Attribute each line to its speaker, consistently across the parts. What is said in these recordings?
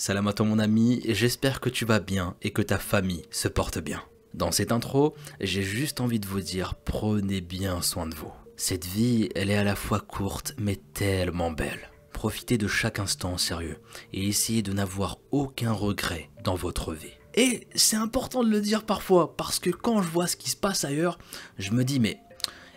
Speaker 1: Salam à toi mon ami, j'espère que tu vas bien et que ta famille se porte bien. Dans cette intro, j'ai juste envie de vous dire prenez bien soin de vous. Cette vie, elle est à la fois courte mais tellement belle. Profitez de chaque instant sérieux et essayez de n'avoir aucun regret dans votre vie. Et c'est important de le dire parfois parce que quand je vois ce qui se passe ailleurs, je me dis mais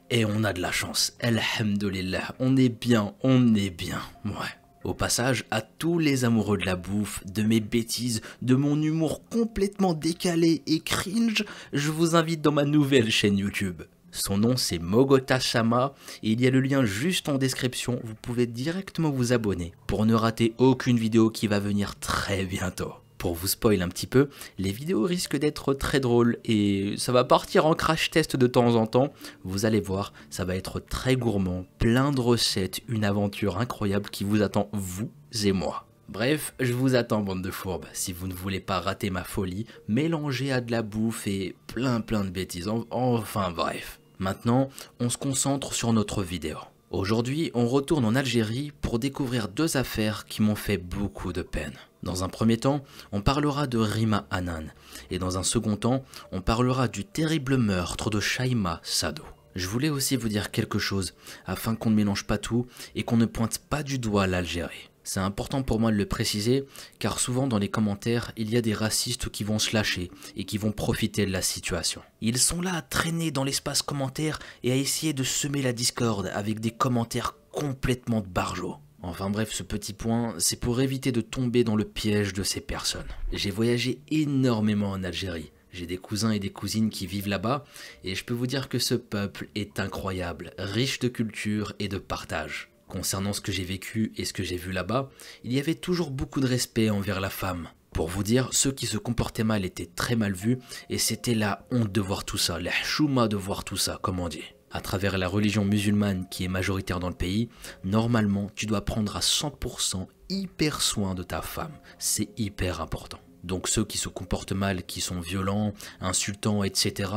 Speaker 1: et on a de la chance. Alhamdulillah, on est bien, on est bien. Ouais. Au passage, à tous les amoureux de la bouffe, de mes bêtises, de mon humour complètement décalé et cringe, je vous invite dans ma nouvelle chaîne YouTube. Son nom c'est Mogota Sama et il y a le lien juste en description, vous pouvez directement vous abonner pour ne rater aucune vidéo qui va venir très bientôt pour vous spoil un petit peu, les vidéos risquent d'être très drôles et ça va partir en crash test de temps en temps. Vous allez voir, ça va être très gourmand, plein de recettes, une aventure incroyable qui vous attend vous et moi. Bref, je vous attends bande de fourbes, si vous ne voulez pas rater ma folie, mélangée à de la bouffe et plein plein de bêtises, enfin bref. Maintenant, on se concentre sur notre vidéo. Aujourd'hui, on retourne en Algérie pour découvrir deux affaires qui m'ont fait beaucoup de peine. Dans un premier temps, on parlera de Rima Hanan, et dans un second temps, on parlera du terrible meurtre de Shaima Sado. Je voulais aussi vous dire quelque chose, afin qu'on ne mélange pas tout et qu'on ne pointe pas du doigt l'Algérie. C'est important pour moi de le préciser, car souvent dans les commentaires, il y a des racistes qui vont se lâcher et qui vont profiter de la situation. Ils sont là à traîner dans l'espace commentaire et à essayer de semer la discorde avec des commentaires complètement de barjots. Enfin bref, ce petit point, c'est pour éviter de tomber dans le piège de ces personnes. J'ai voyagé énormément en Algérie. J'ai des cousins et des cousines qui vivent là-bas, et je peux vous dire que ce peuple est incroyable, riche de culture et de partage. Concernant ce que j'ai vécu et ce que j'ai vu là-bas, il y avait toujours beaucoup de respect envers la femme. Pour vous dire, ceux qui se comportaient mal étaient très mal vus et c'était la honte de voir tout ça, la chouma de voir tout ça, comme on dit. À travers la religion musulmane qui est majoritaire dans le pays, normalement tu dois prendre à 100% hyper soin de ta femme. C'est hyper important. Donc ceux qui se comportent mal, qui sont violents, insultants, etc.,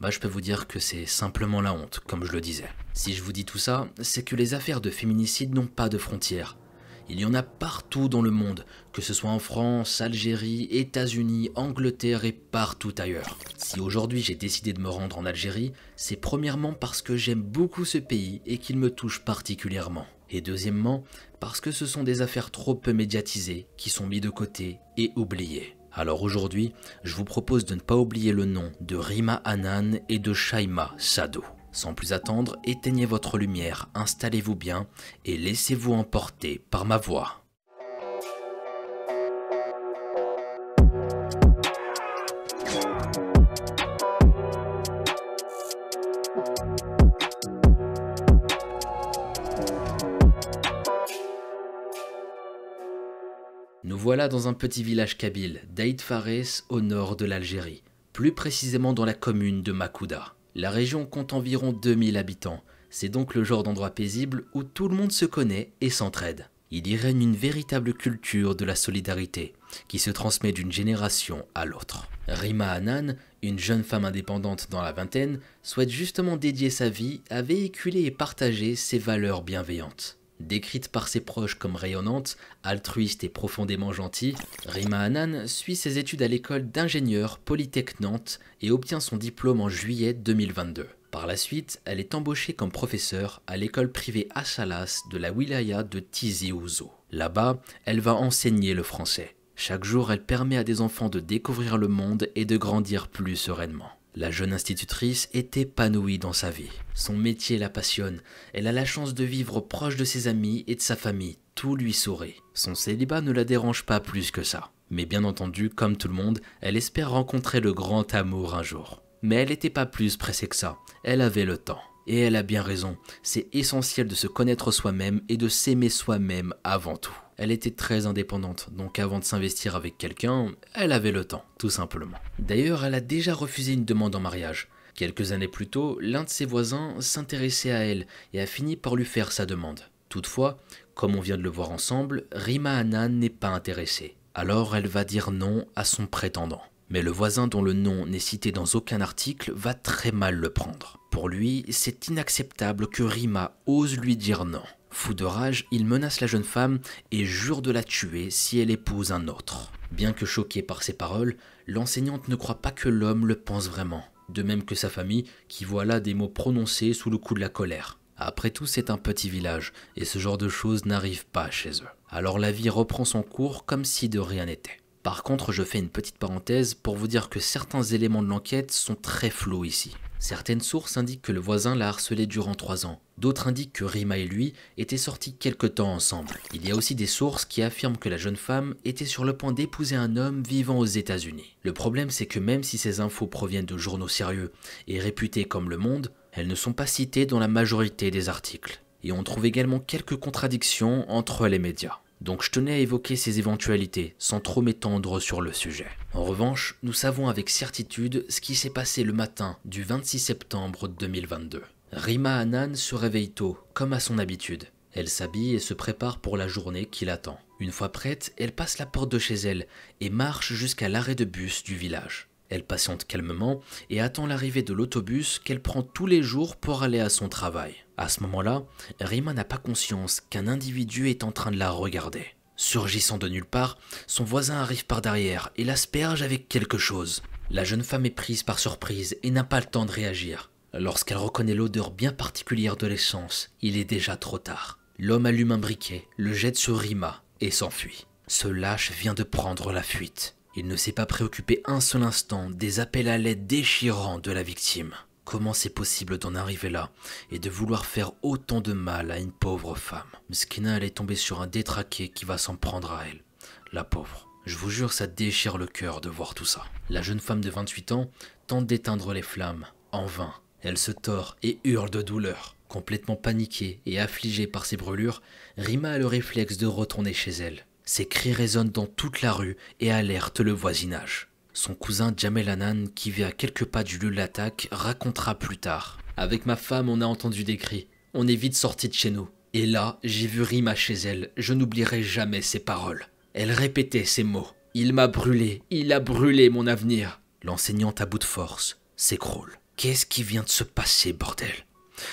Speaker 1: bah je peux vous dire que c'est simplement la honte, comme je le disais. Si je vous dis tout ça, c'est que les affaires de féminicide n'ont pas de frontières. Il y en a partout dans le monde, que ce soit en France, Algérie, États-Unis, Angleterre et partout ailleurs. Si aujourd'hui j'ai décidé de me rendre en Algérie, c'est premièrement parce que j'aime beaucoup ce pays et qu'il me touche particulièrement. Et deuxièmement, parce que ce sont des affaires trop peu médiatisées qui sont mises de côté et oubliées. Alors aujourd'hui, je vous propose de ne pas oublier le nom de Rima Hanan et de Shaima Sado. Sans plus attendre, éteignez votre lumière, installez-vous bien et laissez-vous emporter par ma voix. Nous voilà dans un petit village kabyle, d'Aïd Fares, au nord de l'Algérie, plus précisément dans la commune de Makouda. La région compte environ 2000 habitants, c'est donc le genre d'endroit paisible où tout le monde se connaît et s'entraide. Il y règne une véritable culture de la solidarité qui se transmet d'une génération à l'autre. Rima Hanan, une jeune femme indépendante dans la vingtaine, souhaite justement dédier sa vie à véhiculer et partager ses valeurs bienveillantes. Décrite par ses proches comme rayonnante, altruiste et profondément gentille, Rima Hanan suit ses études à l'école d'ingénieur Polytech Nantes et obtient son diplôme en juillet 2022. Par la suite, elle est embauchée comme professeure à l'école privée Achalas de la wilaya de Tizi Ouzou. Là-bas, elle va enseigner le français. Chaque jour, elle permet à des enfants de découvrir le monde et de grandir plus sereinement. La jeune institutrice est épanouie dans sa vie. Son métier la passionne. Elle a la chance de vivre proche de ses amis et de sa famille. Tout lui sourit. Son célibat ne la dérange pas plus que ça. Mais bien entendu, comme tout le monde, elle espère rencontrer le grand amour un jour. Mais elle n'était pas plus pressée que ça. Elle avait le temps. Et elle a bien raison. C'est essentiel de se connaître soi-même et de s'aimer soi-même avant tout. Elle était très indépendante, donc avant de s'investir avec quelqu'un, elle avait le temps, tout simplement. D'ailleurs, elle a déjà refusé une demande en mariage. Quelques années plus tôt, l'un de ses voisins s'intéressait à elle et a fini par lui faire sa demande. Toutefois, comme on vient de le voir ensemble, Rima Hanan n'est pas intéressée. Alors elle va dire non à son prétendant. Mais le voisin dont le nom n'est cité dans aucun article va très mal le prendre. Pour lui, c'est inacceptable que Rima ose lui dire non. Fou de rage, il menace la jeune femme et jure de la tuer si elle épouse un autre. Bien que choquée par ces paroles, l'enseignante ne croit pas que l'homme le pense vraiment, de même que sa famille qui voit là des mots prononcés sous le coup de la colère. Après tout, c'est un petit village, et ce genre de choses n'arrive pas chez eux. Alors la vie reprend son cours comme si de rien n'était. Par contre, je fais une petite parenthèse pour vous dire que certains éléments de l'enquête sont très flous ici. Certaines sources indiquent que le voisin l'a harcelé durant trois ans. D'autres indiquent que Rima et lui étaient sortis quelque temps ensemble. Il y a aussi des sources qui affirment que la jeune femme était sur le point d'épouser un homme vivant aux États-Unis. Le problème, c'est que même si ces infos proviennent de journaux sérieux et réputés comme Le Monde, elles ne sont pas citées dans la majorité des articles. Et on trouve également quelques contradictions entre les médias. Donc je tenais à évoquer ces éventualités sans trop m'étendre sur le sujet. En revanche, nous savons avec certitude ce qui s'est passé le matin du 26 septembre 2022. Rima Hanan se réveille tôt, comme à son habitude. Elle s'habille et se prépare pour la journée qui l'attend. Une fois prête, elle passe la porte de chez elle et marche jusqu'à l'arrêt de bus du village. Elle patiente calmement et attend l'arrivée de l'autobus qu'elle prend tous les jours pour aller à son travail. À ce moment-là, Rima n'a pas conscience qu'un individu est en train de la regarder. Surgissant de nulle part, son voisin arrive par derrière et l'asperge avec quelque chose. La jeune femme est prise par surprise et n'a pas le temps de réagir. Lorsqu'elle reconnaît l'odeur bien particulière de l'essence, il est déjà trop tard. L'homme allume un briquet, le jette sur Rima et s'enfuit. Ce lâche vient de prendre la fuite. Il ne s'est pas préoccupé un seul instant des appels à l'aide déchirants de la victime. Comment c'est possible d'en arriver là et de vouloir faire autant de mal à une pauvre femme? Mskina, elle est tombée sur un détraqué qui va s'en prendre à elle. La pauvre. Je vous jure, ça déchire le cœur de voir tout ça. La jeune femme de 28 ans tente d'éteindre les flammes. En vain. Elle se tord et hurle de douleur. Complètement paniquée et affligée par ses brûlures, Rima a le réflexe de retourner chez elle. Ses cris résonnent dans toute la rue et alertent le voisinage. Son cousin Jamel Hanan, qui vit à quelques pas du lieu de l'attaque, racontera plus tard. Avec ma femme, on a entendu des cris. On est vite sorti de chez nous. Et là, j'ai vu Rima chez elle. Je n'oublierai jamais ses paroles. Elle répétait ces mots. Il m'a brûlé, il a brûlé mon avenir. L'enseignante à bout de force s'écroule. Qu'est-ce qui vient de se passer, bordel?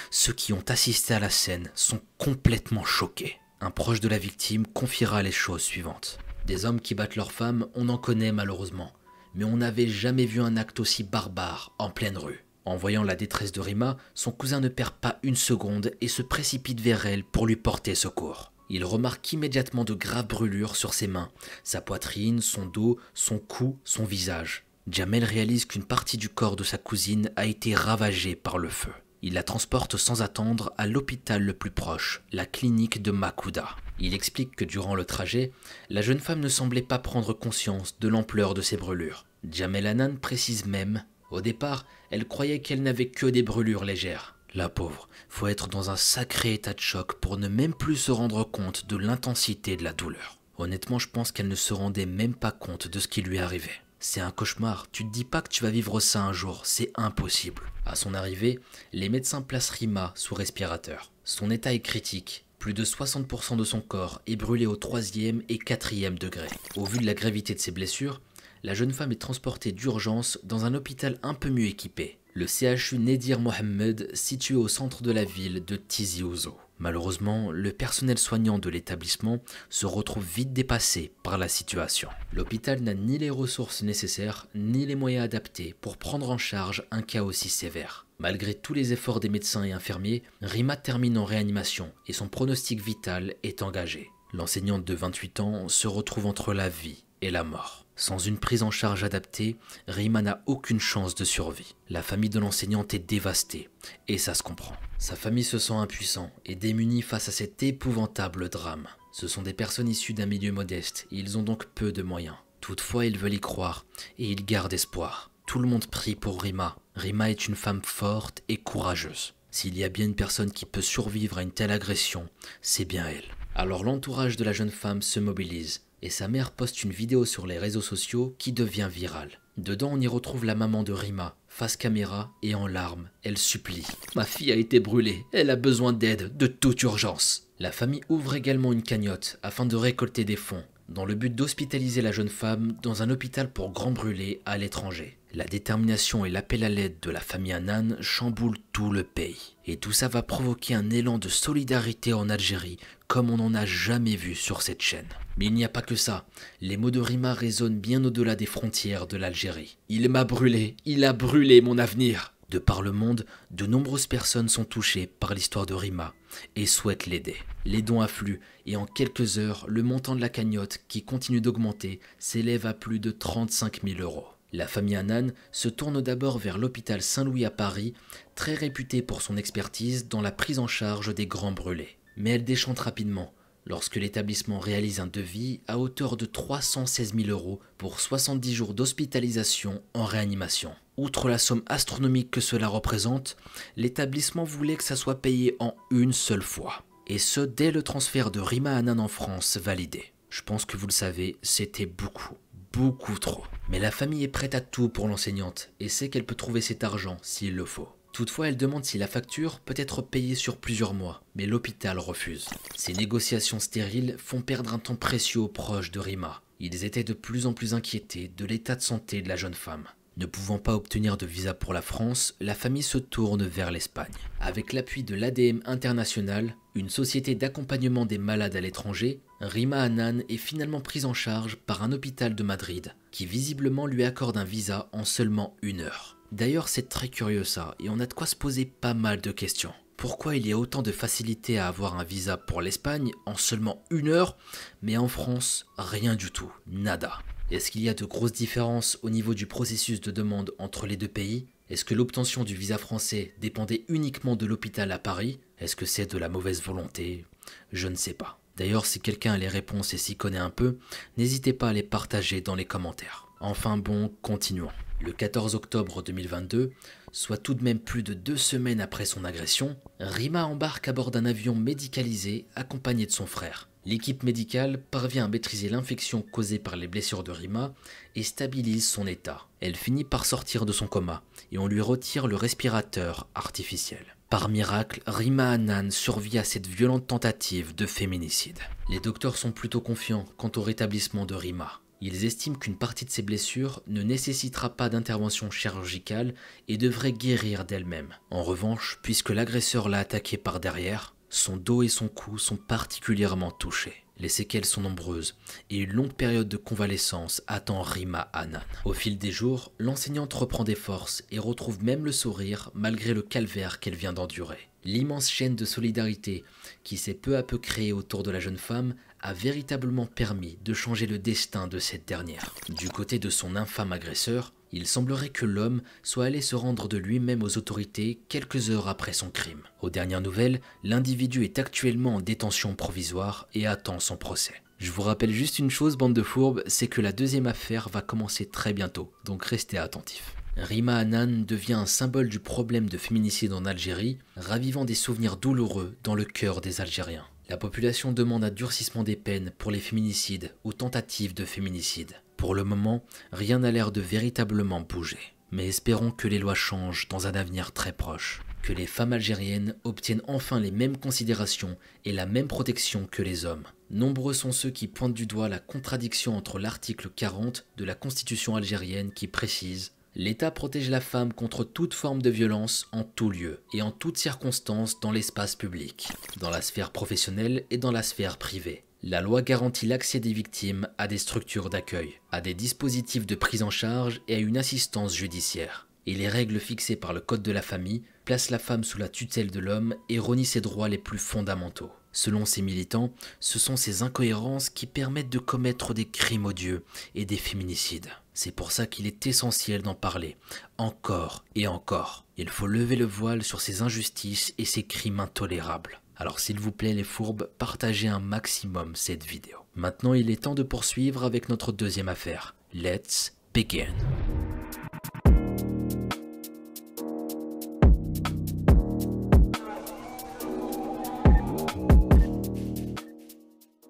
Speaker 1: Ceux qui ont assisté à la scène sont complètement choqués. Un proche de la victime confiera les choses suivantes. Des hommes qui battent leurs femmes, on en connaît malheureusement, mais on n'avait jamais vu un acte aussi barbare en pleine rue. En voyant la détresse de Rima, son cousin ne perd pas une seconde et se précipite vers elle pour lui porter secours. Il remarque immédiatement de graves brûlures sur ses mains, sa poitrine, son dos, son cou, son visage. Jamel réalise qu'une partie du corps de sa cousine a été ravagée par le feu. Il la transporte sans attendre à l'hôpital le plus proche, la clinique de Makuda. Il explique que durant le trajet, la jeune femme ne semblait pas prendre conscience de l'ampleur de ses brûlures. Jamel Hanan précise même, au départ, elle croyait qu'elle n'avait que des brûlures légères. La pauvre, faut être dans un sacré état de choc pour ne même plus se rendre compte de l'intensité de la douleur. Honnêtement, je pense qu'elle ne se rendait même pas compte de ce qui lui arrivait. C'est un cauchemar, tu te dis pas que tu vas vivre ça un jour, c'est impossible. À son arrivée, les médecins placent Rima sous respirateur. Son état est critique, plus de 60% de son corps est brûlé au troisième et quatrième degré. Au vu de la gravité de ses blessures, la jeune femme est transportée d'urgence dans un hôpital un peu mieux équipé, le CHU Nedir Mohamed situé au centre de la ville de Tizi Ouzou. Malheureusement, le personnel soignant de l'établissement se retrouve vite dépassé par la situation. L'hôpital n'a ni les ressources nécessaires ni les moyens adaptés pour prendre en charge un cas aussi sévère. Malgré tous les efforts des médecins et infirmiers, Rima termine en réanimation et son pronostic vital est engagé. L'enseignante de 28 ans se retrouve entre la vie et la mort. Sans une prise en charge adaptée, Rima n'a aucune chance de survie. La famille de l'enseignante est dévastée, et ça se comprend. Sa famille se sent impuissant et démunie face à cet épouvantable drame. Ce sont des personnes issues d'un milieu modeste, ils ont donc peu de moyens. Toutefois, ils veulent y croire, et ils gardent espoir. Tout le monde prie pour Rima. Rima est une femme forte et courageuse. S'il y a bien une personne qui peut survivre à une telle agression, c'est bien elle. Alors l'entourage de la jeune femme se mobilise et sa mère poste une vidéo sur les réseaux sociaux qui devient virale. Dedans, on y retrouve la maman de Rima, face caméra et en larmes. Elle supplie. Ma fille a été brûlée, elle a besoin d'aide, de toute urgence. La famille ouvre également une cagnotte afin de récolter des fonds. dans le but d'hospitaliser la jeune femme dans un hôpital pour grands brûlés à l'étranger. La détermination et l'appel à l'aide de la famille Annan chamboulent tout le pays. Et tout ça va provoquer un élan de solidarité en Algérie comme on n'en a jamais vu sur cette chaîne. Mais il n'y a pas que ça. Les mots de Rima résonnent bien au-delà des frontières de l'Algérie. Il m'a brûlé, il a brûlé mon avenir. De par le monde, de nombreuses personnes sont touchées par l'histoire de Rima et souhaitent l'aider. Les dons affluent et en quelques heures, le montant de la cagnotte, qui continue d'augmenter, s'élève à plus de 35 000 euros. La famille Annan se tourne d'abord vers l'hôpital Saint-Louis à Paris, très réputé pour son expertise dans la prise en charge des grands brûlés. Mais elle déchante rapidement lorsque l'établissement réalise un devis à hauteur de 316 000 euros pour 70 jours d'hospitalisation en réanimation. Outre la somme astronomique que cela représente, l'établissement voulait que ça soit payé en une seule fois. Et ce, dès le transfert de Rima Hanan en France validé. Je pense que vous le savez, c'était beaucoup, beaucoup trop. Mais la famille est prête à tout pour l'enseignante et sait qu'elle peut trouver cet argent s'il le faut. Toutefois, elle demande si la facture peut être payée sur plusieurs mois, mais l'hôpital refuse. Ces négociations stériles font perdre un temps précieux aux proches de Rima. Ils étaient de plus en plus inquiétés de l'état de santé de la jeune femme. Ne pouvant pas obtenir de visa pour la France, la famille se tourne vers l'Espagne. Avec l'appui de l'ADM International, une société d'accompagnement des malades à l'étranger, Rima Hanan est finalement prise en charge par un hôpital de Madrid, qui visiblement lui accorde un visa en seulement une heure. D'ailleurs, c'est très curieux ça, et on a de quoi se poser pas mal de questions. Pourquoi il y a autant de facilité à avoir un visa pour l'Espagne en seulement une heure, mais en France, rien du tout, nada. Est-ce qu'il y a de grosses différences au niveau du processus de demande entre les deux pays? Est-ce que l'obtention du visa français dépendait uniquement de l'hôpital à Paris? Est-ce que c'est de la mauvaise volonté? Je ne sais pas. D'ailleurs, si quelqu'un a les réponses et s'y connaît un peu, n'hésitez pas à les partager dans les commentaires. Enfin bon, continuons. Le 14 octobre 2022, soit tout de même plus de deux semaines après son agression, Rima embarque à bord d'un avion médicalisé accompagné de son frère. L'équipe médicale parvient à maîtriser l'infection causée par les blessures de Rima et stabilise son état. Elle finit par sortir de son coma et on lui retire le respirateur artificiel. Par miracle, Rima Hanan survit à cette violente tentative de féminicide. Les docteurs sont plutôt confiants quant au rétablissement de Rima. Ils estiment qu'une partie de ses blessures ne nécessitera pas d'intervention chirurgicale et devrait guérir d'elle-même. En revanche, puisque l'agresseur l'a attaquée par derrière, son dos et son cou sont particulièrement touchés. Les séquelles sont nombreuses et une longue période de convalescence attend Rima Hanan. Au fil des jours, l'enseignante reprend des forces et retrouve même le sourire malgré le calvaire qu'elle vient d'endurer. L'immense chaîne de solidarité qui s'est peu à peu créée autour de la jeune femme a véritablement permis de changer le destin de cette dernière. Du côté de son infâme agresseur, il semblerait que l'homme soit allé se rendre de lui-même aux autorités quelques heures après son crime. Aux dernières nouvelles, l'individu est actuellement en détention provisoire et attend son procès. Je vous rappelle juste une chose, bande de fourbes, c'est que la deuxième affaire va commencer très bientôt, donc restez attentifs. Rima Hanan devient un symbole du problème de féminicide en Algérie, ravivant des souvenirs douloureux dans le cœur des Algériens. La population demande un durcissement des peines pour les féminicides ou tentatives de féminicide. Pour le moment, rien n'a l'air de véritablement bouger. Mais espérons que les lois changent dans un avenir très proche, que les femmes algériennes obtiennent enfin les mêmes considérations et la même protection que les hommes. Nombreux sont ceux qui pointent du doigt la contradiction entre l'article 40 de la Constitution algérienne qui précise L'État protège la femme contre toute forme de violence en tout lieu et en toutes circonstances dans l'espace public, dans la sphère professionnelle et dans la sphère privée. La loi garantit l'accès des victimes à des structures d'accueil, à des dispositifs de prise en charge et à une assistance judiciaire. Et les règles fixées par le Code de la famille placent la femme sous la tutelle de l'homme et renient ses droits les plus fondamentaux. Selon ces militants, ce sont ces incohérences qui permettent de commettre des crimes odieux et des féminicides. C'est pour ça qu'il est essentiel d'en parler, encore et encore. Il faut lever le voile sur ces injustices et ces crimes intolérables. Alors s'il vous plaît les fourbes, partagez un maximum cette vidéo. Maintenant il est temps de poursuivre avec notre deuxième affaire. Let's begin.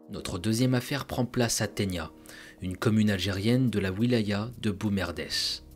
Speaker 1: Notre deuxième affaire prend place à Tenia, une commune algérienne de la wilaya de Boumerdes.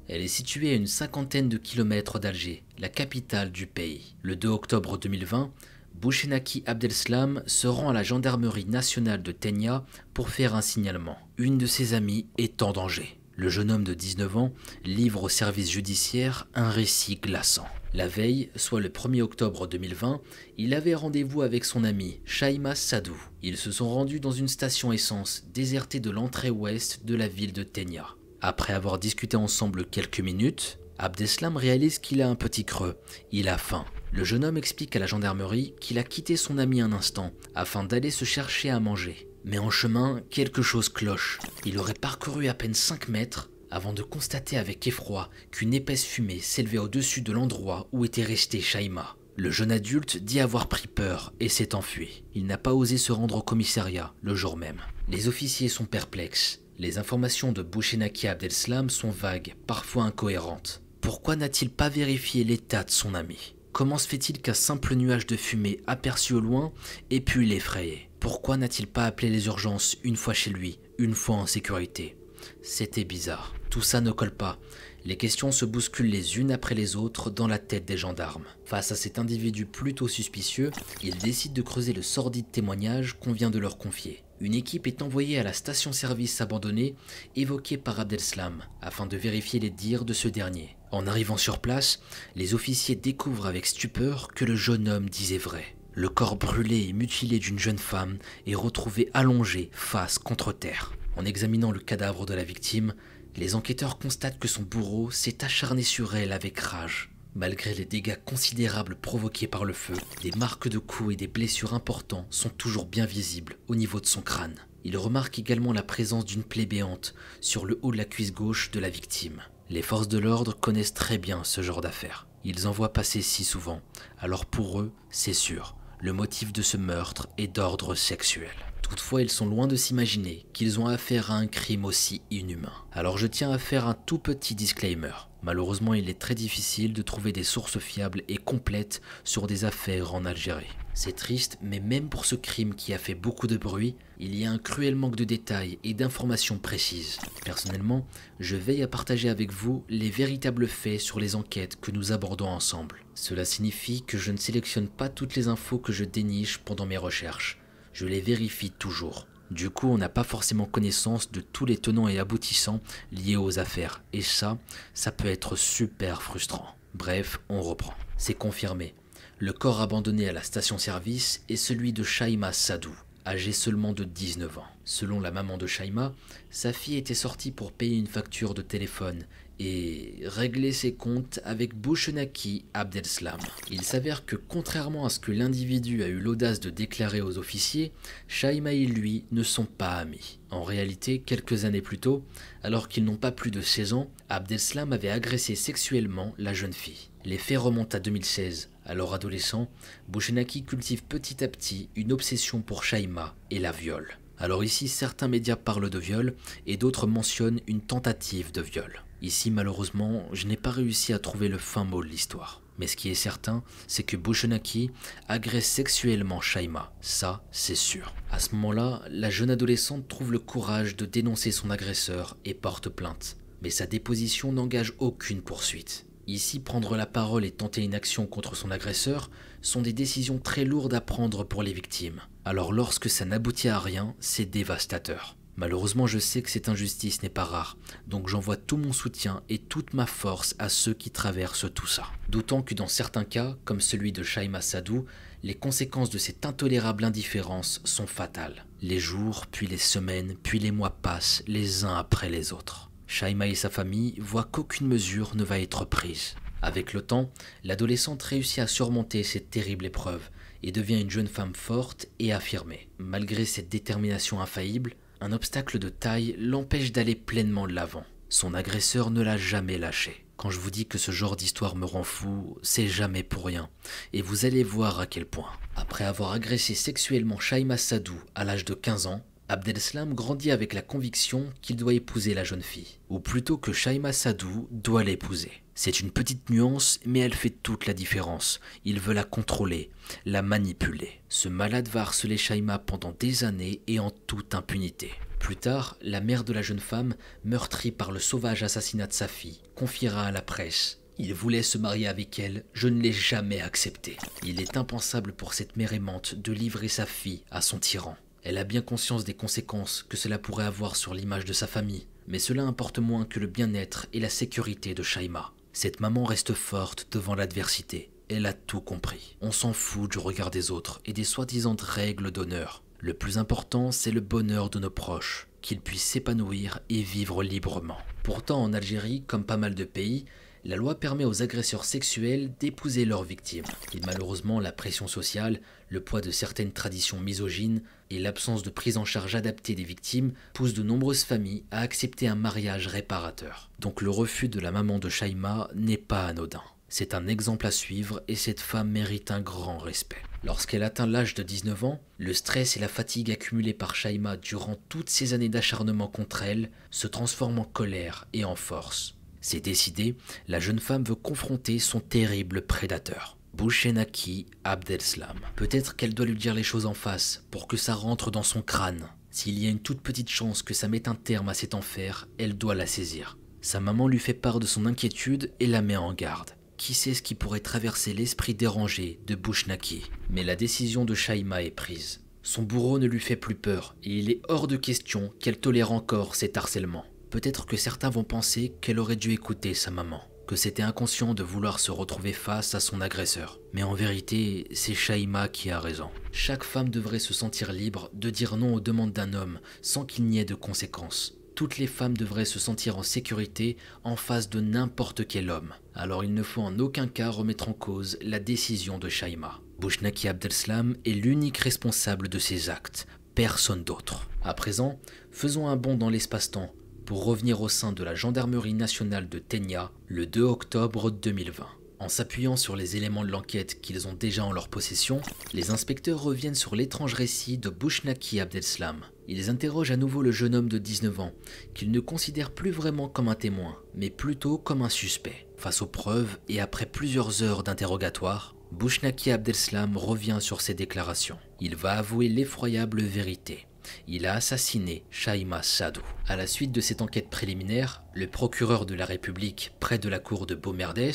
Speaker 1: Elle est située à une cinquantaine de kilomètres d'Alger, la capitale du pays. Le 2 octobre 2020, Bouchenaki Abdelslam se rend à la gendarmerie nationale de Tenya pour faire un signalement. Une de ses amies est en danger. Le jeune homme de 19 ans livre au service judiciaire un récit glaçant. La veille, soit le 1er octobre 2020, il avait rendez-vous avec son ami Shaima Sadou. Ils se sont rendus dans une station essence désertée de l'entrée ouest de la ville de Tenya. Après avoir discuté ensemble quelques minutes, Abdeslam réalise qu'il a un petit creux. Il a faim. Le jeune homme explique à la gendarmerie qu'il a quitté son ami un instant afin d'aller se chercher à manger. Mais en chemin, quelque chose cloche. Il aurait parcouru à peine 5 mètres avant de constater avec effroi qu'une épaisse fumée s'élevait au-dessus de l'endroit où était resté Shaima. Le jeune adulte dit avoir pris peur et s'est enfui. Il n'a pas osé se rendre au commissariat le jour même. Les officiers sont perplexes. Les informations de Bouchenaki Abdelslam sont vagues, parfois incohérentes. Pourquoi n'a-t-il pas vérifié l'état de son ami? Comment se fait-il qu'un simple nuage de fumée aperçu au loin ait pu l'effrayer? Pourquoi n'a-t-il pas appelé les urgences une fois chez lui, une fois en sécurité? C'était bizarre. Tout ça ne colle pas. Les questions se bousculent les unes après les autres dans la tête des gendarmes. Face à cet individu plutôt suspicieux, ils décident de creuser le sordide témoignage qu'on vient de leur confier. Une équipe est envoyée à la station-service abandonnée évoquée par Abdelslam afin de vérifier les dires de ce dernier. En arrivant sur place, les officiers découvrent avec stupeur que le jeune homme disait vrai. Le corps brûlé et mutilé d'une jeune femme est retrouvé allongé face contre terre. En examinant le cadavre de la victime, les enquêteurs constatent que son bourreau s'est acharné sur elle avec rage. Malgré les dégâts considérables provoqués par le feu, des marques de coups et des blessures importantes sont toujours bien visibles au niveau de son crâne. Il remarque également la présence d'une plaie béante sur le haut de la cuisse gauche de la victime. Les forces de l'ordre connaissent très bien ce genre d'affaires. Ils en voient passer si souvent. Alors pour eux, c'est sûr, le motif de ce meurtre est d'ordre sexuel. Toutefois, ils sont loin de s'imaginer qu'ils ont affaire à un crime aussi inhumain. Alors je tiens à faire un tout petit disclaimer. Malheureusement, il est très difficile de trouver des sources fiables et complètes sur des affaires en Algérie. C'est triste, mais même pour ce crime qui a fait beaucoup de bruit, il y a un cruel manque de détails et d'informations précises. Personnellement, je veille à partager avec vous les véritables faits sur les enquêtes que nous abordons ensemble. Cela signifie que je ne sélectionne pas toutes les infos que je déniche pendant mes recherches. Je les vérifie toujours. Du coup, on n'a pas forcément connaissance de tous les tenants et aboutissants liés aux affaires. Et ça, ça peut être super frustrant. Bref, on reprend. C'est confirmé. Le corps abandonné à la station-service est celui de Shaima Sadou, âgé seulement de 19 ans. Selon la maman de Shaima, sa fille était sortie pour payer une facture de téléphone et régler ses comptes avec Bouchenaki Abdelslam. Il s'avère que contrairement à ce que l'individu a eu l'audace de déclarer aux officiers, Shaima et lui ne sont pas amis. En réalité, quelques années plus tôt, alors qu'ils n'ont pas plus de 16 ans, Abdelslam avait agressé sexuellement la jeune fille. Les faits remontent à 2016. Alors adolescent, Bouchenaki cultive petit à petit une obsession pour Shaima et la viole. Alors ici, certains médias parlent de viol et d'autres mentionnent une tentative de viol. Ici, malheureusement, je n'ai pas réussi à trouver le fin mot de l'histoire. Mais ce qui est certain, c'est que Bouchenaki agresse sexuellement Shaima. Ça, c'est sûr. À ce moment-là, la jeune adolescente trouve le courage de dénoncer son agresseur et porte plainte. Mais sa déposition n'engage aucune poursuite. Ici, prendre la parole et tenter une action contre son agresseur sont des décisions très lourdes à prendre pour les victimes. Alors lorsque ça n'aboutit à rien, c'est dévastateur. Malheureusement, je sais que cette injustice n'est pas rare, donc j'envoie tout mon soutien et toute ma force à ceux qui traversent tout ça. D'autant que dans certains cas, comme celui de Shaima Sadou, les conséquences de cette intolérable indifférence sont fatales. Les jours, puis les semaines, puis les mois passent les uns après les autres. Shaima et sa famille voient qu'aucune mesure ne va être prise. Avec le temps, l'adolescente réussit à surmonter cette terrible épreuve et devient une jeune femme forte et affirmée. Malgré cette détermination infaillible, un obstacle de taille l'empêche d'aller pleinement de l'avant. Son agresseur ne l'a jamais lâché. Quand je vous dis que ce genre d'histoire me rend fou, c'est jamais pour rien. Et vous allez voir à quel point. Après avoir agressé sexuellement Shaima Sadou à l'âge de 15 ans, Abdelslam grandit avec la conviction qu'il doit épouser la jeune fille, ou plutôt que Shaima Sadou doit l'épouser. C'est une petite nuance, mais elle fait toute la différence. Il veut la contrôler, la manipuler. Ce malade va harceler Shaima pendant des années et en toute impunité. Plus tard, la mère de la jeune femme, meurtrie par le sauvage assassinat de sa fille, confiera à la presse Il voulait se marier avec elle, je ne l'ai jamais accepté. Il est impensable pour cette mère aimante de livrer sa fille à son tyran. Elle a bien conscience des conséquences que cela pourrait avoir sur l'image de sa famille, mais cela importe moins que le bien-être et la sécurité de Shaima. Cette maman reste forte devant l'adversité. Elle a tout compris. On s'en fout du regard des autres et des soi-disant règles d'honneur. Le plus important, c'est le bonheur de nos proches, qu'ils puissent s'épanouir et vivre librement. Pourtant, en Algérie, comme pas mal de pays, la loi permet aux agresseurs sexuels d'épouser leurs victimes. Et malheureusement, la pression sociale, le poids de certaines traditions misogynes et l'absence de prise en charge adaptée des victimes poussent de nombreuses familles à accepter un mariage réparateur. Donc le refus de la maman de Shaima n'est pas anodin. C'est un exemple à suivre et cette femme mérite un grand respect. Lorsqu'elle atteint l'âge de 19 ans, le stress et la fatigue accumulés par Shaima durant toutes ces années d'acharnement contre elle se transforment en colère et en force. C'est décidé, la jeune femme veut confronter son terrible prédateur. Bouchenaki Abdelslam. Peut-être qu'elle doit lui dire les choses en face pour que ça rentre dans son crâne. S'il y a une toute petite chance que ça mette un terme à cet enfer, elle doit la saisir. Sa maman lui fait part de son inquiétude et la met en garde. Qui sait ce qui pourrait traverser l'esprit dérangé de Bouchnaki Mais la décision de Shaima est prise. Son bourreau ne lui fait plus peur et il est hors de question qu'elle tolère encore cet harcèlement. Peut-être que certains vont penser qu'elle aurait dû écouter sa maman, que c'était inconscient de vouloir se retrouver face à son agresseur. Mais en vérité, c'est Shaima qui a raison. Chaque femme devrait se sentir libre de dire non aux demandes d'un homme sans qu'il n'y ait de conséquences. Toutes les femmes devraient se sentir en sécurité en face de n'importe quel homme. Alors il ne faut en aucun cas remettre en cause la décision de Shaima. Bouchnaki Abdelslam est l'unique responsable de ces actes, personne d'autre. À présent, faisons un bond dans l'espace-temps pour revenir au sein de la gendarmerie nationale de Tenia le 2 octobre 2020. En s'appuyant sur les éléments de l'enquête qu'ils ont déjà en leur possession, les inspecteurs reviennent sur l'étrange récit de Bouchnaki Abdelslam. Ils interrogent à nouveau le jeune homme de 19 ans, qu'ils ne considèrent plus vraiment comme un témoin, mais plutôt comme un suspect. Face aux preuves et après plusieurs heures d'interrogatoire, Bouchnaki Abdelslam revient sur ses déclarations. Il va avouer l'effroyable vérité il a assassiné Shaima Sadou. À la suite de cette enquête préliminaire, le procureur de la République près de la cour de Beaumerdès,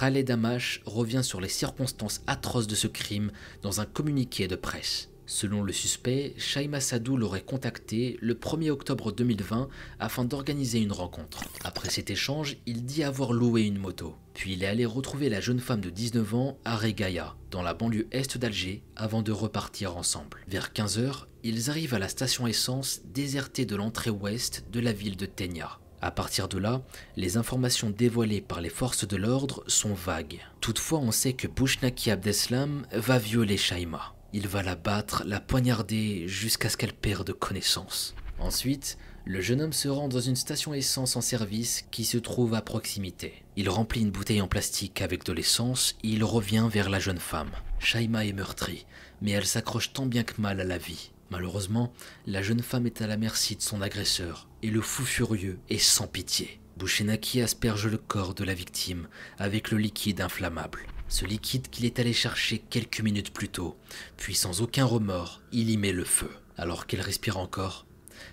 Speaker 1: Khaled Amash, revient sur les circonstances atroces de ce crime dans un communiqué de presse. Selon le suspect, Shaima Sadou l'aurait contacté le 1er octobre 2020 afin d'organiser une rencontre. Après cet échange, il dit avoir loué une moto. Puis il est allé retrouver la jeune femme de 19 ans à Regaya, dans la banlieue est d'Alger, avant de repartir ensemble. Vers 15h, ils arrivent à la station essence désertée de l'entrée ouest de la ville de Tenya. À partir de là, les informations dévoilées par les forces de l'ordre sont vagues. Toutefois, on sait que Bouchnaki Abdeslam va violer Shaima. Il va la battre, la poignarder jusqu'à ce qu'elle perde connaissance. Ensuite, le jeune homme se rend dans une station essence en service qui se trouve à proximité. Il remplit une bouteille en plastique avec de l'essence et il revient vers la jeune femme. Shaima est meurtrie, mais elle s'accroche tant bien que mal à la vie. Malheureusement, la jeune femme est à la merci de son agresseur et le fou furieux est sans pitié. Bouchenaki asperge le corps de la victime avec le liquide inflammable ce liquide qu'il est allé chercher quelques minutes plus tôt, puis sans aucun remords, il y met le feu. Alors qu'elle respire encore,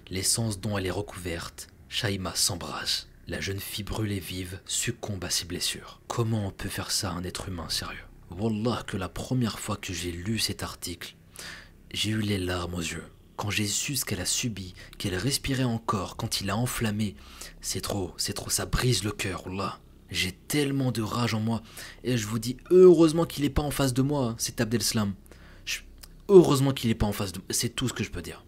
Speaker 1: l'essence dont elle est recouverte, Shaima s'embrase. La jeune fille brûlée vive succombe à ses blessures. Comment on peut faire ça à un être humain sérieux? Wallah que la première fois que j'ai lu cet article, j'ai eu les larmes aux yeux. Quand j'ai su ce qu'elle a subi, qu'elle respirait encore quand il a enflammé, c'est trop, c'est trop, ça brise le cœur, Wallah. J'ai tellement de rage en moi. Et je vous dis, heureusement qu'il n'est pas en face de moi, hein, c'est Abdelslam. Heureusement qu'il n'est pas en face de moi. C'est tout ce que je peux dire.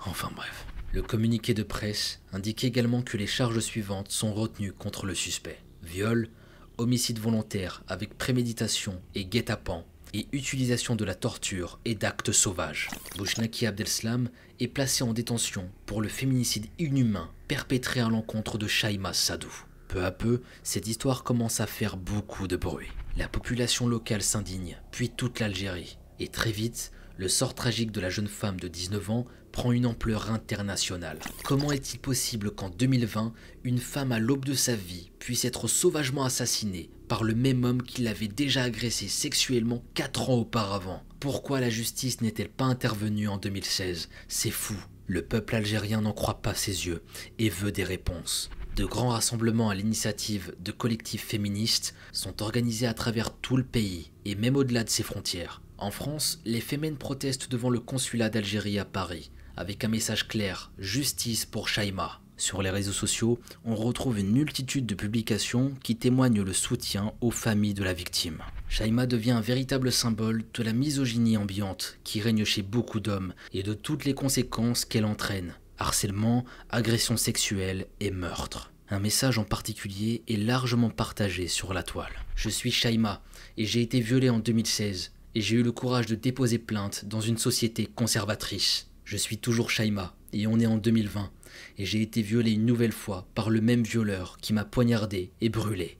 Speaker 1: Enfin bref. Le communiqué de presse indique également que les charges suivantes sont retenues contre le suspect. Viol, homicide volontaire avec préméditation et guet-apens, et utilisation de la torture et d'actes sauvages. Bouchnaki Abdelslam est placé en détention pour le féminicide inhumain perpétré à l'encontre de Shaima Sadou. Peu à peu, cette histoire commence à faire beaucoup de bruit. La population locale s'indigne, puis toute l'Algérie. Et très vite, le sort tragique de la jeune femme de 19 ans prend une ampleur internationale. Comment est-il possible qu'en 2020, une femme à l'aube de sa vie puisse être sauvagement assassinée par le même homme qui l'avait déjà agressée sexuellement 4 ans auparavant? Pourquoi la justice n'est-elle pas intervenue en 2016 C'est fou. Le peuple algérien n'en croit pas ses yeux et veut des réponses. De grands rassemblements à l'initiative de collectifs féministes sont organisés à travers tout le pays et même au-delà de ses frontières. En France, les fémènes protestent devant le consulat d'Algérie à Paris avec un message clair, justice pour Shaima. Sur les réseaux sociaux, on retrouve une multitude de publications qui témoignent le soutien aux familles de la victime. Shaima devient un véritable symbole de la misogynie ambiante qui règne chez beaucoup d'hommes et de toutes les conséquences qu'elle entraîne. Harcèlement, agression sexuelle et meurtre. Un message en particulier est largement partagé sur la toile. Je suis Shaima et j'ai été violée en 2016 et j'ai eu le courage de déposer plainte dans une société conservatrice. Je suis toujours Shaima et on est en 2020 et j'ai été violée une nouvelle fois par le même violeur qui m'a poignardé et brûlé.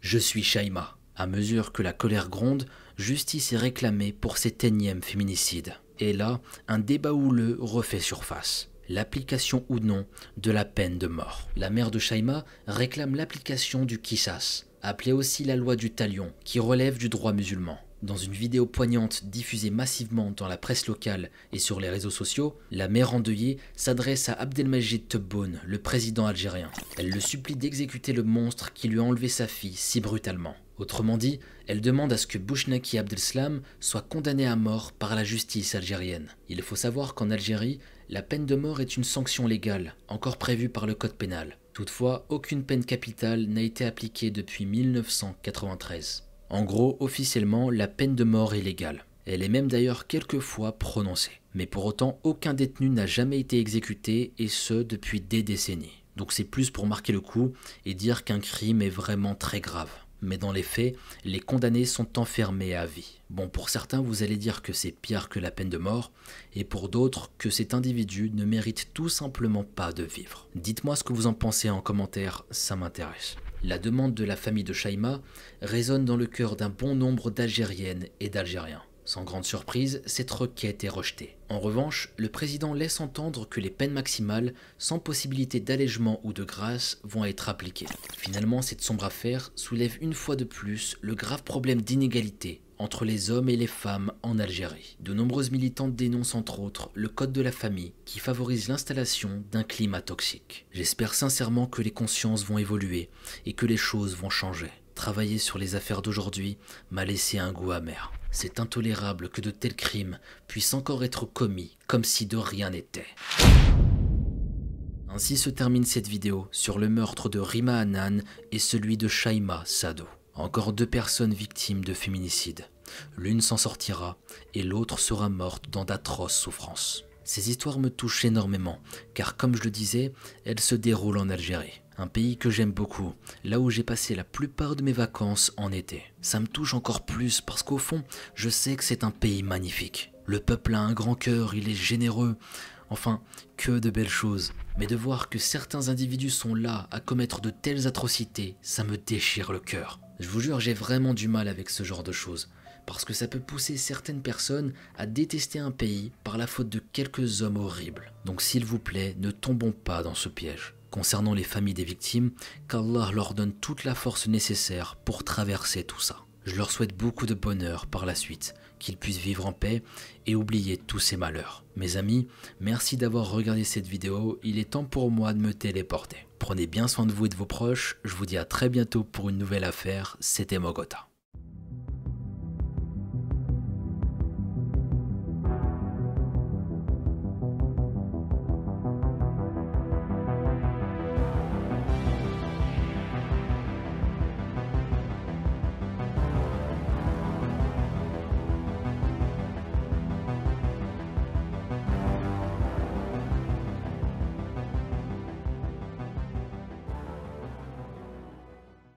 Speaker 1: Je suis Shaima. À mesure que la colère gronde, justice est réclamée pour cet énième féminicide. Et là, un débat houleux refait surface. L'application ou non de la peine de mort. La mère de Shaima réclame l'application du Kissas, appelée aussi la loi du talion, qui relève du droit musulman. Dans une vidéo poignante diffusée massivement dans la presse locale et sur les réseaux sociaux, la mère endeuillée s'adresse à Abdelmajid Tebboune, le président algérien. Elle le supplie d'exécuter le monstre qui lui a enlevé sa fille si brutalement. Autrement dit, elle demande à ce que Bouchnaki Abdelslam soit condamné à mort par la justice algérienne. Il faut savoir qu'en Algérie, la peine de mort est une sanction légale, encore prévue par le code pénal. Toutefois, aucune peine capitale n'a été appliquée depuis 1993. En gros, officiellement, la peine de mort est légale. Elle est même d'ailleurs quelquefois prononcée. Mais pour autant, aucun détenu n'a jamais été exécuté, et ce depuis des décennies. Donc c'est plus pour marquer le coup et dire qu'un crime est vraiment très grave. Mais dans les faits, les condamnés sont enfermés à vie. Bon, pour certains, vous allez dire que c'est pire que la peine de mort, et pour d'autres, que cet individu ne mérite tout simplement pas de vivre. Dites-moi ce que vous en pensez en commentaire, ça m'intéresse. La demande de la famille de Shaima résonne dans le cœur d'un bon nombre d'Algériennes et d'Algériens. Sans grande surprise, cette requête est rejetée. En revanche, le président laisse entendre que les peines maximales, sans possibilité d'allègement ou de grâce, vont être appliquées. Finalement, cette sombre affaire soulève une fois de plus le grave problème d'inégalité entre les hommes et les femmes en Algérie. De nombreuses militantes dénoncent entre autres le code de la famille qui favorise l'installation d'un climat toxique. J'espère sincèrement que les consciences vont évoluer et que les choses vont changer. Travailler sur les affaires d'aujourd'hui m'a laissé un goût amer. C'est intolérable que de tels crimes puissent encore être commis comme si de rien n'était. Ainsi se termine cette vidéo sur le meurtre de Rima Hanan et celui de Shaima Sado. Encore deux personnes victimes de féminicide. L'une s'en sortira et l'autre sera morte dans d'atroces souffrances. Ces histoires me touchent énormément, car comme je le disais, elles se déroulent en Algérie, un pays que j'aime beaucoup, là où j'ai passé la plupart de mes vacances en été. Ça me touche encore plus parce qu'au fond, je sais que c'est un pays magnifique. Le peuple a un grand cœur, il est généreux, enfin, que de belles choses. Mais de voir que certains individus sont là à commettre de telles atrocités, ça me déchire le cœur. Je vous jure, j'ai vraiment du mal avec ce genre de choses, parce que ça peut pousser certaines personnes à détester un pays par la faute de quelques hommes horribles. Donc s'il vous plaît, ne tombons pas dans ce piège. Concernant les familles des victimes, qu'Allah leur donne toute la force nécessaire pour traverser tout ça. Je leur souhaite beaucoup de bonheur par la suite, qu'ils puissent vivre en paix et oublier tous ces malheurs. Mes amis, merci d'avoir regardé cette vidéo, il est temps pour moi de me téléporter. Prenez bien soin de vous et de vos proches, je vous dis à très bientôt pour une nouvelle affaire, c'était Mogota.